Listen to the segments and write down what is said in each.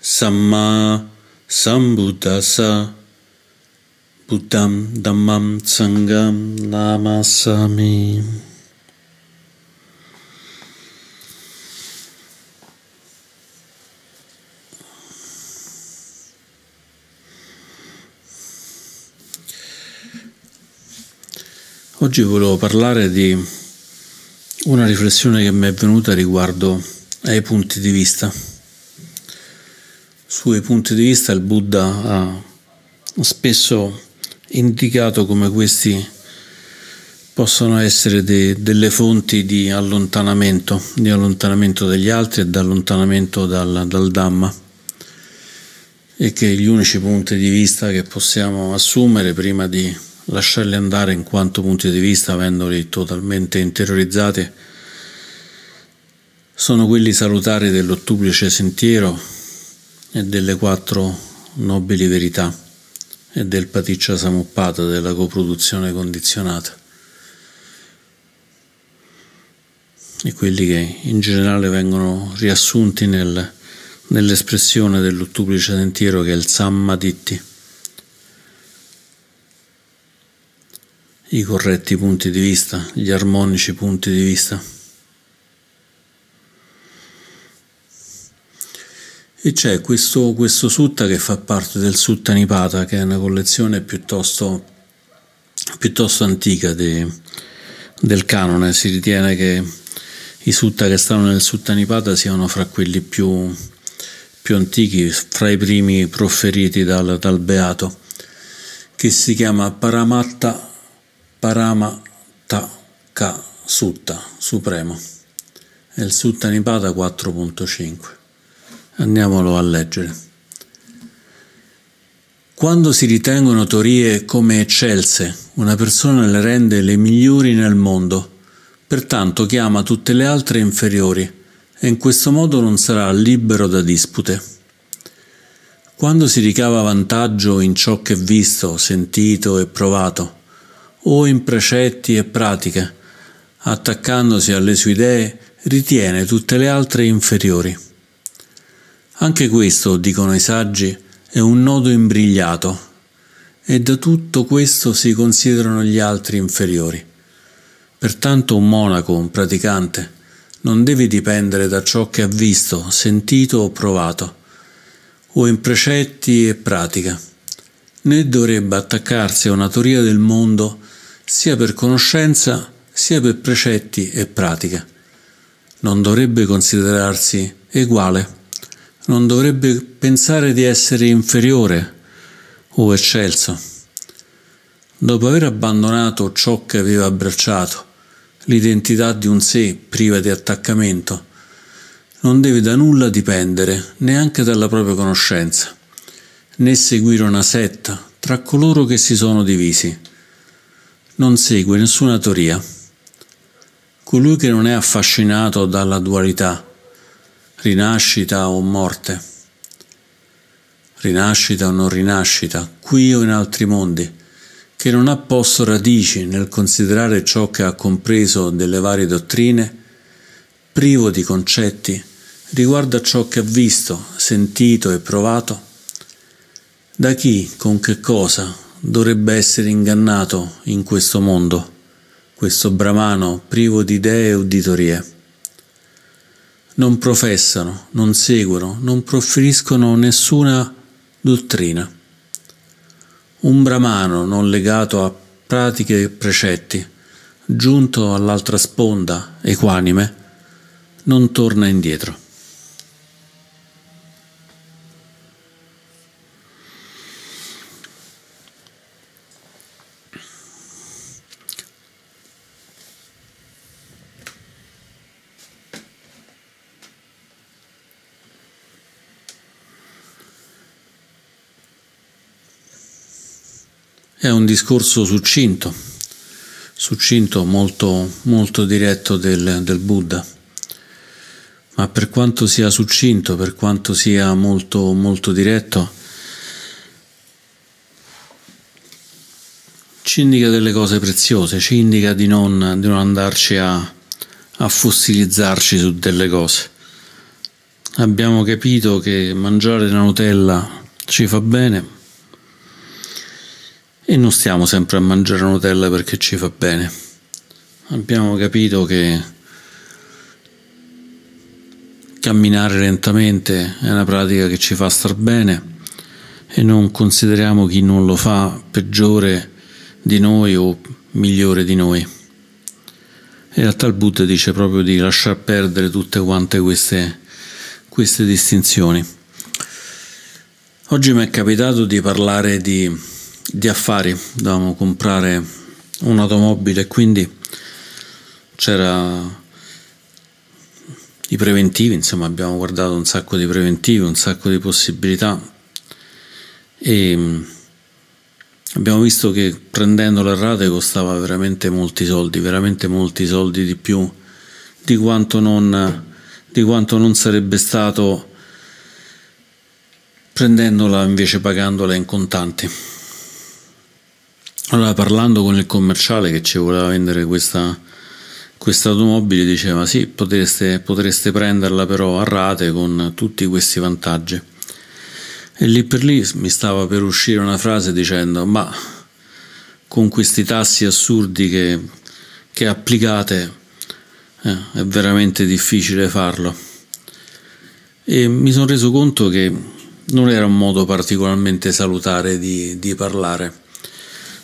samma sambuddhassa buddham dhammam sangam namasami. Oggi volevo parlare di una riflessione che mi è venuta riguardo ai punti di vista. Sui punti di vista il Buddha ha spesso indicato come questi possono essere de, delle fonti di allontanamento, di allontanamento dagli altri e di allontanamento dal, dal Dhamma e che gli unici punti di vista che possiamo assumere prima di lasciarli andare in quanto punti di vista avendoli totalmente interiorizzati sono quelli salutari dell'ottuplice sentiero e delle quattro nobili verità e del paticcia samuppata della coproduzione condizionata e quelli che in generale vengono riassunti nel, nell'espressione dell'ottuplice sentiero che è il Sammaditti i corretti punti di vista, gli armonici punti di vista. E c'è questo, questo sutta che fa parte del Sutta Nipata, che è una collezione piuttosto, piuttosto antica de, del canone. Si ritiene che i sutta che stanno nel Sutta Nipata siano fra quelli più, più antichi, fra i primi proferiti dal, dal Beato, che si chiama Paramatta Paramattaka Sutta, Supremo. È il Sutta Nipata 4.5. Andiamolo a leggere. Quando si ritengono teorie come eccelse, una persona le rende le migliori nel mondo, pertanto chiama tutte le altre inferiori e in questo modo non sarà libero da dispute. Quando si ricava vantaggio in ciò che è visto, sentito e provato, o in precetti e pratiche, attaccandosi alle sue idee, ritiene tutte le altre inferiori. Anche questo, dicono i saggi, è un nodo imbrigliato e da tutto questo si considerano gli altri inferiori. Pertanto un monaco, un praticante, non deve dipendere da ciò che ha visto, sentito o provato, o in precetti e pratica, né dovrebbe attaccarsi a una teoria del mondo sia per conoscenza sia per precetti e pratica. Non dovrebbe considerarsi uguale non dovrebbe pensare di essere inferiore o eccelso. Dopo aver abbandonato ciò che aveva abbracciato, l'identità di un sé priva di attaccamento, non deve da nulla dipendere, neanche dalla propria conoscenza, né seguire una setta tra coloro che si sono divisi. Non segue nessuna teoria. Colui che non è affascinato dalla dualità, rinascita o morte, rinascita o non rinascita, qui o in altri mondi, che non ha posto radici nel considerare ciò che ha compreso delle varie dottrine, privo di concetti riguardo a ciò che ha visto, sentito e provato, da chi, con che cosa dovrebbe essere ingannato in questo mondo, questo bramano privo di idee e uditorie? Non professano, non seguono, non proferiscono nessuna dottrina. Un bramano non legato a pratiche e precetti, giunto all'altra sponda, equanime, non torna indietro. È un discorso succinto, succinto molto, molto diretto del, del Buddha, ma per quanto sia succinto, per quanto sia molto, molto diretto, ci indica delle cose preziose, ci indica di non, di non andarci a, a fossilizzarci su delle cose. Abbiamo capito che mangiare la Nutella ci fa bene e non stiamo sempre a mangiare la Nutella perché ci fa bene. Abbiamo capito che camminare lentamente è una pratica che ci fa star bene e non consideriamo chi non lo fa peggiore di noi o migliore di noi. In realtà il Buddha dice proprio di lasciar perdere tutte quante queste, queste distinzioni. Oggi mi è capitato di parlare di, di affari, dovevamo comprare un'automobile e quindi c'era i preventivi, insomma abbiamo guardato un sacco di preventivi, un sacco di possibilità e Abbiamo visto che prendendo le rate costava veramente molti soldi, veramente molti soldi di più di quanto non, di quanto non sarebbe stato prendendola invece pagandola in contanti. Allora parlando con il commerciale che ci voleva vendere questa, questa automobile diceva sì, potreste, potreste prenderla però a rate con tutti questi vantaggi. E lì per lì mi stava per uscire una frase dicendo: Ma con questi tassi assurdi che, che applicate eh, è veramente difficile farlo. E mi sono reso conto che non era un modo particolarmente salutare di, di parlare.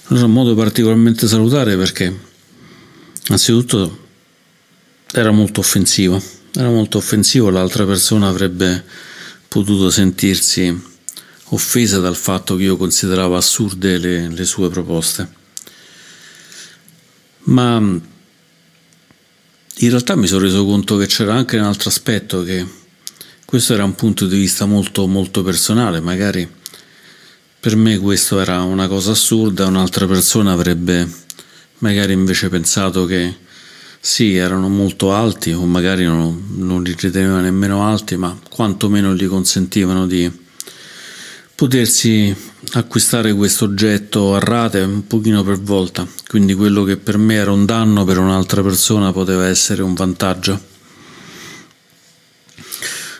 Era un modo particolarmente salutare perché, anzitutto, era molto offensivo. Era molto offensivo, l'altra persona avrebbe potuto sentirsi offesa dal fatto che io consideravo assurde le, le sue proposte. Ma in realtà mi sono reso conto che c'era anche un altro aspetto che questo era un punto di vista molto molto personale, magari per me questo era una cosa assurda, un'altra persona avrebbe magari invece pensato che sì, erano molto alti o magari non, non li riteneva nemmeno alti, ma quantomeno gli consentivano di potersi acquistare questo oggetto a rate un pochino per volta, quindi quello che per me era un danno per un'altra persona poteva essere un vantaggio.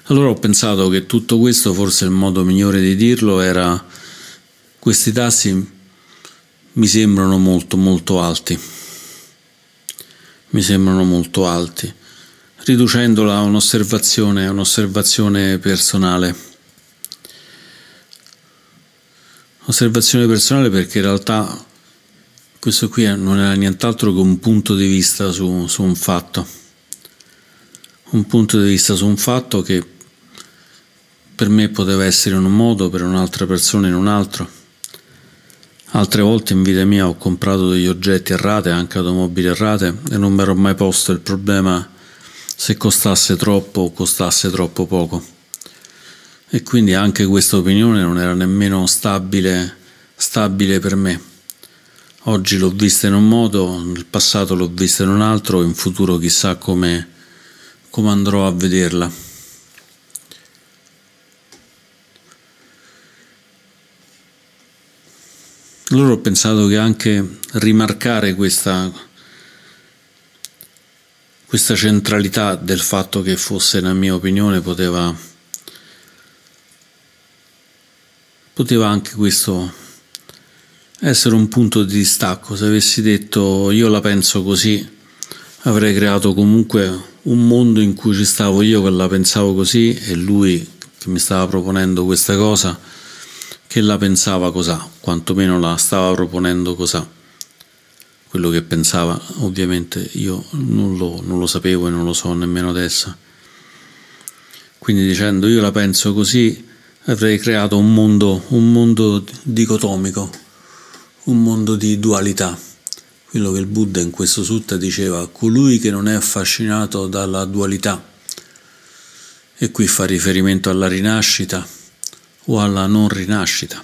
Allora ho pensato che tutto questo, forse il modo migliore di dirlo, era questi tassi mi sembrano molto molto alti. Mi sembrano molto alti, riducendola a un'osservazione, un'osservazione personale. Osservazione personale perché in realtà questo qui non era nient'altro che un punto di vista su, su un fatto. Un punto di vista su un fatto che per me poteva essere in un modo, per un'altra persona in un altro. Altre volte in vita mia ho comprato degli oggetti errate, anche automobili errate, e non mi ero mai posto il problema se costasse troppo o costasse troppo poco e quindi anche questa opinione non era nemmeno stabile, stabile per me. Oggi l'ho vista in un modo, nel passato l'ho vista in un altro, in futuro chissà come, come andrò a vederla. Allora ho pensato che anche rimarcare questa, questa centralità del fatto che fosse la mia opinione poteva poteva anche questo essere un punto di distacco. Se avessi detto io la penso così, avrei creato comunque un mondo in cui ci stavo io che la pensavo così e lui che mi stava proponendo questa cosa che la pensava cosà, quantomeno la stava proponendo cosà. Quello che pensava ovviamente io non lo, non lo sapevo e non lo so nemmeno adesso. Quindi dicendo io la penso così, avrei creato un mondo, un mondo dicotomico, un mondo di dualità. Quello che il Buddha in questo sutta diceva, colui che non è affascinato dalla dualità, e qui fa riferimento alla rinascita o alla non rinascita,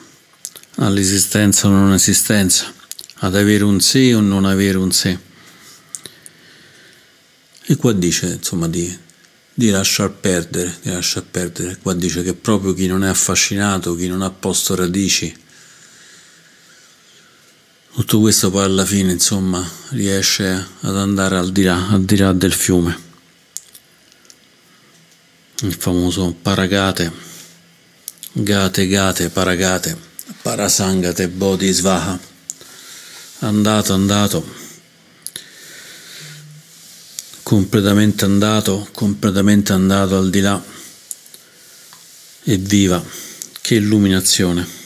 all'esistenza o non esistenza, ad avere un sé o non avere un sé. E qua dice insomma di, di lasciar perdere, di lasciar perdere. Qua dice che proprio chi non è affascinato, chi non ha posto radici, tutto questo poi alla fine insomma riesce ad andare al di là, al di là del fiume. Il famoso paragate, gate gate paragate, parasangate bodhisvaha, andato andato, completamente andato, completamente andato al di là, evviva, che illuminazione.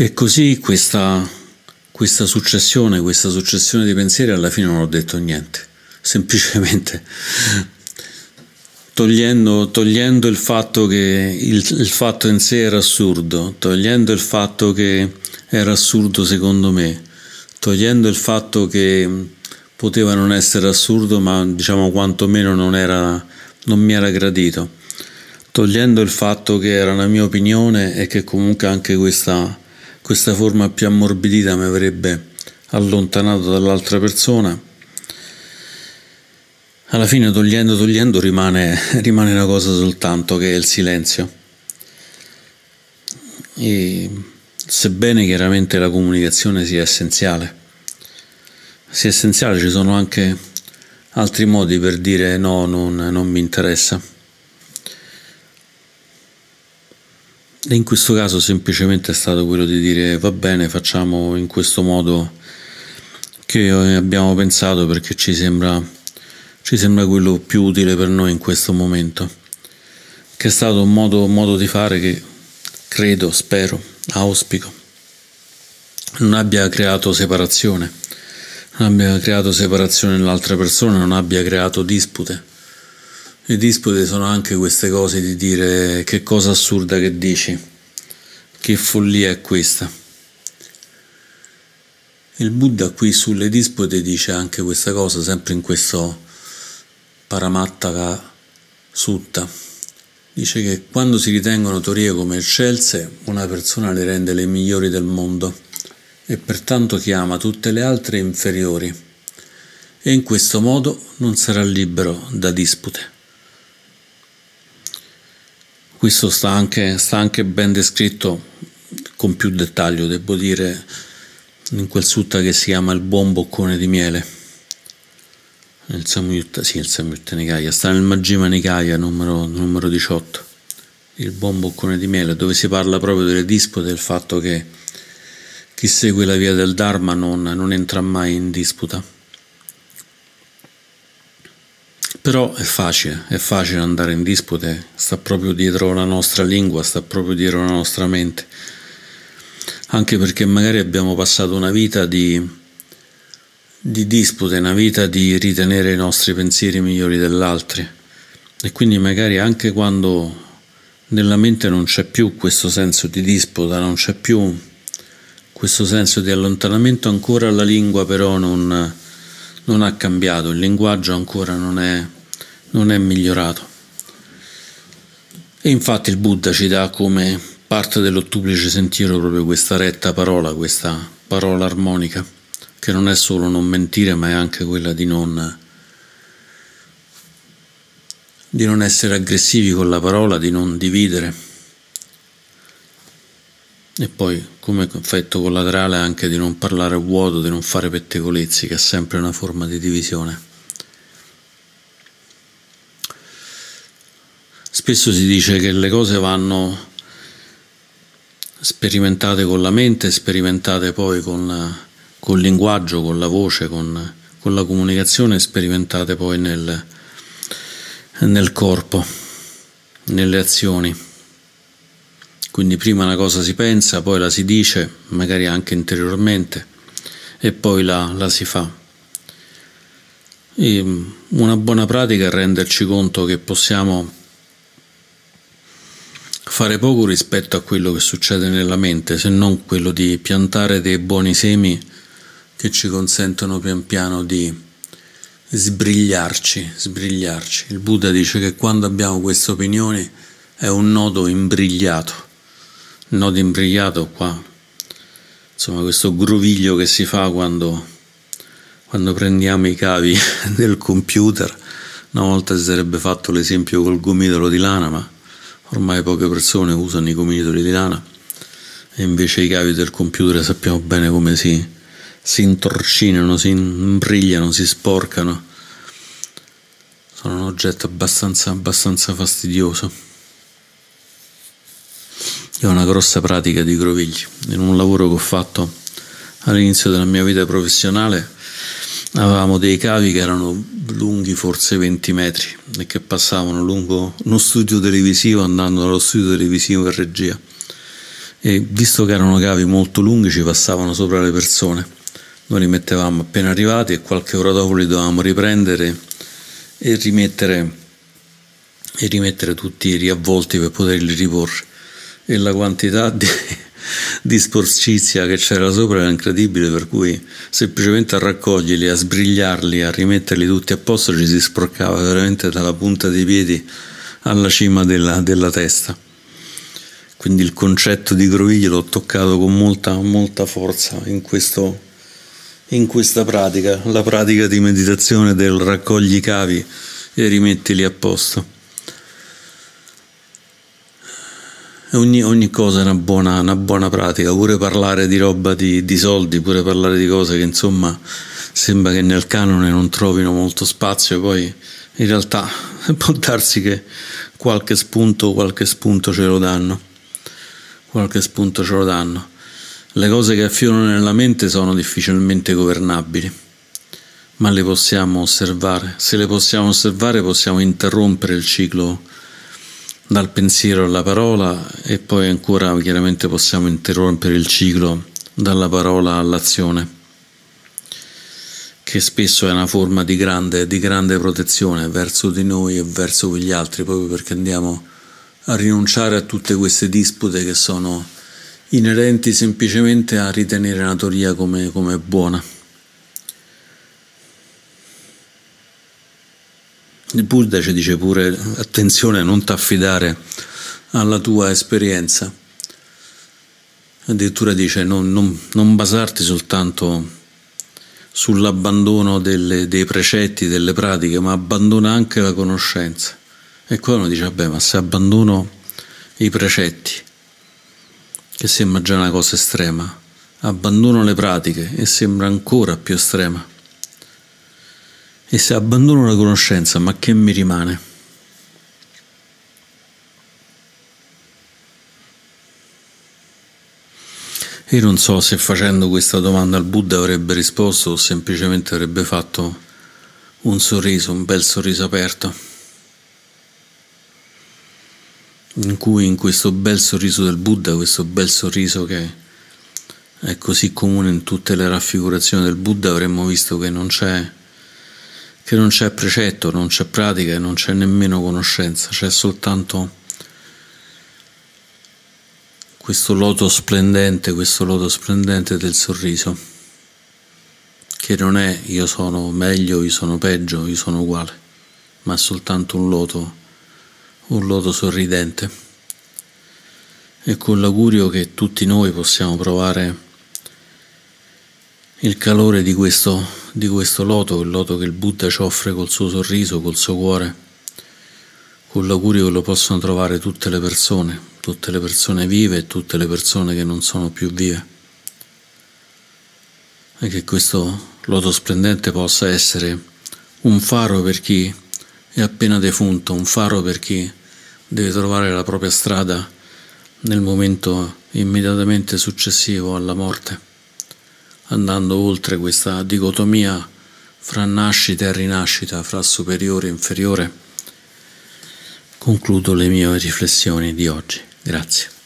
E così questa, questa successione, questa successione di pensieri alla fine non ho detto niente, semplicemente togliendo, togliendo il fatto che il, il, fatto in sé era assurdo, togliendo il fatto che era assurdo secondo me, togliendo il fatto che poteva non essere assurdo ma diciamo quantomeno non, era, non mi era gradito, togliendo il fatto che era una mia opinione e che comunque anche questa questa forma più ammorbidita mi avrebbe allontanato dall'altra persona. Alla fine togliendo, togliendo rimane, rimane una cosa soltanto che è il silenzio. E sebbene chiaramente la comunicazione sia essenziale, sia essenziale ci sono anche altri modi per dire no, non, non mi interessa. E in questo caso semplicemente è stato quello di dire va bene, facciamo in questo modo che abbiamo pensato perché ci sembra, ci sembra quello più utile per noi in questo momento, che è stato un modo, un modo di fare che credo, spero, auspico, non abbia creato separazione, non abbia creato separazione nell'altra persona, non abbia creato dispute le dispute sono anche queste cose di dire che cosa assurda che dici, che follia è questa. Il Buddha qui sulle dispute dice anche questa cosa, sempre in questo Paramattaka Sutta. Dice che quando si ritengono teorie come eccelse, una persona le rende le migliori del mondo e pertanto chiama tutte le altre inferiori e in questo modo non sarà libero da dispute. Questo sta anche, sta anche ben descritto con più dettaglio, devo dire, in quel sutta che si chiama il buon boccone di miele. Nel Samyutta, sì, il Samyutta Nikaya, sta nel Majjhima Nikaya numero, numero 18, il buon boccone di miele, dove si parla proprio delle dispute, del fatto che chi segue la via del Dharma non, non entra mai in disputa. Però è facile, è facile andare in dispute, sta proprio dietro la nostra lingua, sta proprio dietro la nostra mente. Anche perché magari abbiamo passato una vita di, di dispute, una vita di ritenere i nostri pensieri migliori dell'altro. E quindi magari anche quando nella mente non c'è più questo senso di disputa, non c'è più questo senso di allontanamento, ancora la lingua però non, non ha cambiato, il linguaggio ancora non è non è migliorato. E infatti il Buddha ci dà come parte dell'ottuplice sentiero proprio questa retta parola, questa parola armonica, che non è solo non mentire, ma è anche quella di non, di non essere aggressivi con la parola, di non dividere. E poi, come effetto collaterale, anche di non parlare vuoto, di non fare pettegolezzi, che è sempre una forma di divisione. Spesso si dice che le cose vanno sperimentate con la mente, sperimentate poi con, con il linguaggio, con la voce, con, con la comunicazione, sperimentate poi nel, nel corpo, nelle azioni. Quindi prima una cosa si pensa, poi la si dice, magari anche interiormente, e poi la, la si fa. E una buona pratica è renderci conto che possiamo fare poco rispetto a quello che succede nella mente, se non quello di piantare dei buoni semi che ci consentono pian piano di, sbrigliarci, sbrigliarci. Il Buddha dice che quando abbiamo queste opinioni è un nodo imbrigliato. Il nodo imbrigliato qua, insomma questo groviglio che si fa quando, quando prendiamo i cavi del computer. Una volta si sarebbe fatto l'esempio col gomitolo di lana, ma ormai poche persone usano i gomitoli di lana e invece i cavi del computer sappiamo bene come si, si intorcinano, si imbrigliano, si sporcano. Sono un oggetto abbastanza, abbastanza fastidioso. Io ho una grossa pratica di grovigli. In un lavoro che ho fatto all'inizio della mia vita professionale avevamo dei cavi che erano lunghi forse 20 metri e che passavano lungo uno studio televisivo andando dallo studio televisivo in regia e visto che erano cavi molto lunghi ci passavano sopra le persone noi li mettevamo appena arrivati e qualche ora dopo li dovevamo riprendere e rimettere, e rimettere tutti riavvolti per poterli riporre. E la quantità di, di sporcizia che c'era sopra era incredibile per cui semplicemente a raccoglierli, a sbrigliarli, a rimetterli tutti a posto ci si sporcava veramente dalla punta dei piedi alla cima della, della testa. Quindi il concetto di groviglio l'ho toccato con molta, molta forza in, questo, in questa pratica, la pratica di meditazione del raccogli cavi e rimettili a posto. Ogni, ogni, cosa è una buona, una buona, pratica, pure parlare di roba di, di, soldi, pure parlare di cose che insomma sembra che nel canone non trovino molto spazio, poi in realtà può darsi che qualche spunto, qualche spunto ce lo danno qualche spunto ce lo danno. Le cose che affiorano nella mente sono difficilmente governabili, ma le possiamo osservare. Se le possiamo osservare possiamo interrompere il ciclo dal pensiero alla parola e poi ancora chiaramente possiamo interrompere il ciclo dalla parola all'azione, che spesso è una forma di grande, di grande protezione verso di noi e verso gli altri, proprio perché andiamo a rinunciare a tutte queste dispute che sono inerenti semplicemente a ritenere la teoria come, come buona. Il Buddha ci dice pure attenzione a non t'affidare alla tua esperienza. Addirittura dice non, non, non basarti soltanto sull'abbandono delle, dei precetti, delle pratiche, ma abbandona anche la conoscenza. E qua uno dice, vabbè, ma se abbandono i precetti, che sembra già una cosa estrema, abbandono le pratiche e sembra ancora più estrema. E se abbandono la conoscenza, ma che mi rimane? Io non so se facendo questa domanda al Buddha avrebbe risposto o semplicemente avrebbe fatto un sorriso, un bel sorriso aperto in cui in questo bel sorriso del Buddha, questo bel sorriso che è così comune in tutte le raffigurazioni del Buddha, avremmo visto che non c'è, che non c'è precetto, non c'è pratica e non c'è nemmeno conoscenza, c'è soltanto questo loto splendente, questo loto splendente del sorriso, che non è io sono meglio, io sono peggio, io sono uguale, ma è soltanto un loto un loto sorridente. E con l'augurio che tutti noi possiamo provare. Il calore di questo, di questo loto, il loto che il Buddha ci offre col suo sorriso, col suo cuore, con l'augurio che lo possano trovare tutte le persone, tutte le persone vive e tutte le persone che non sono più vive. E che questo loto splendente possa essere un faro per chi è appena defunto, un faro per chi deve trovare la propria strada nel momento immediatamente successivo alla morte, andando oltre questa dicotomia fra nascita e rinascita, fra superiore e inferiore. Concludo le mie riflessioni di oggi. Grazie.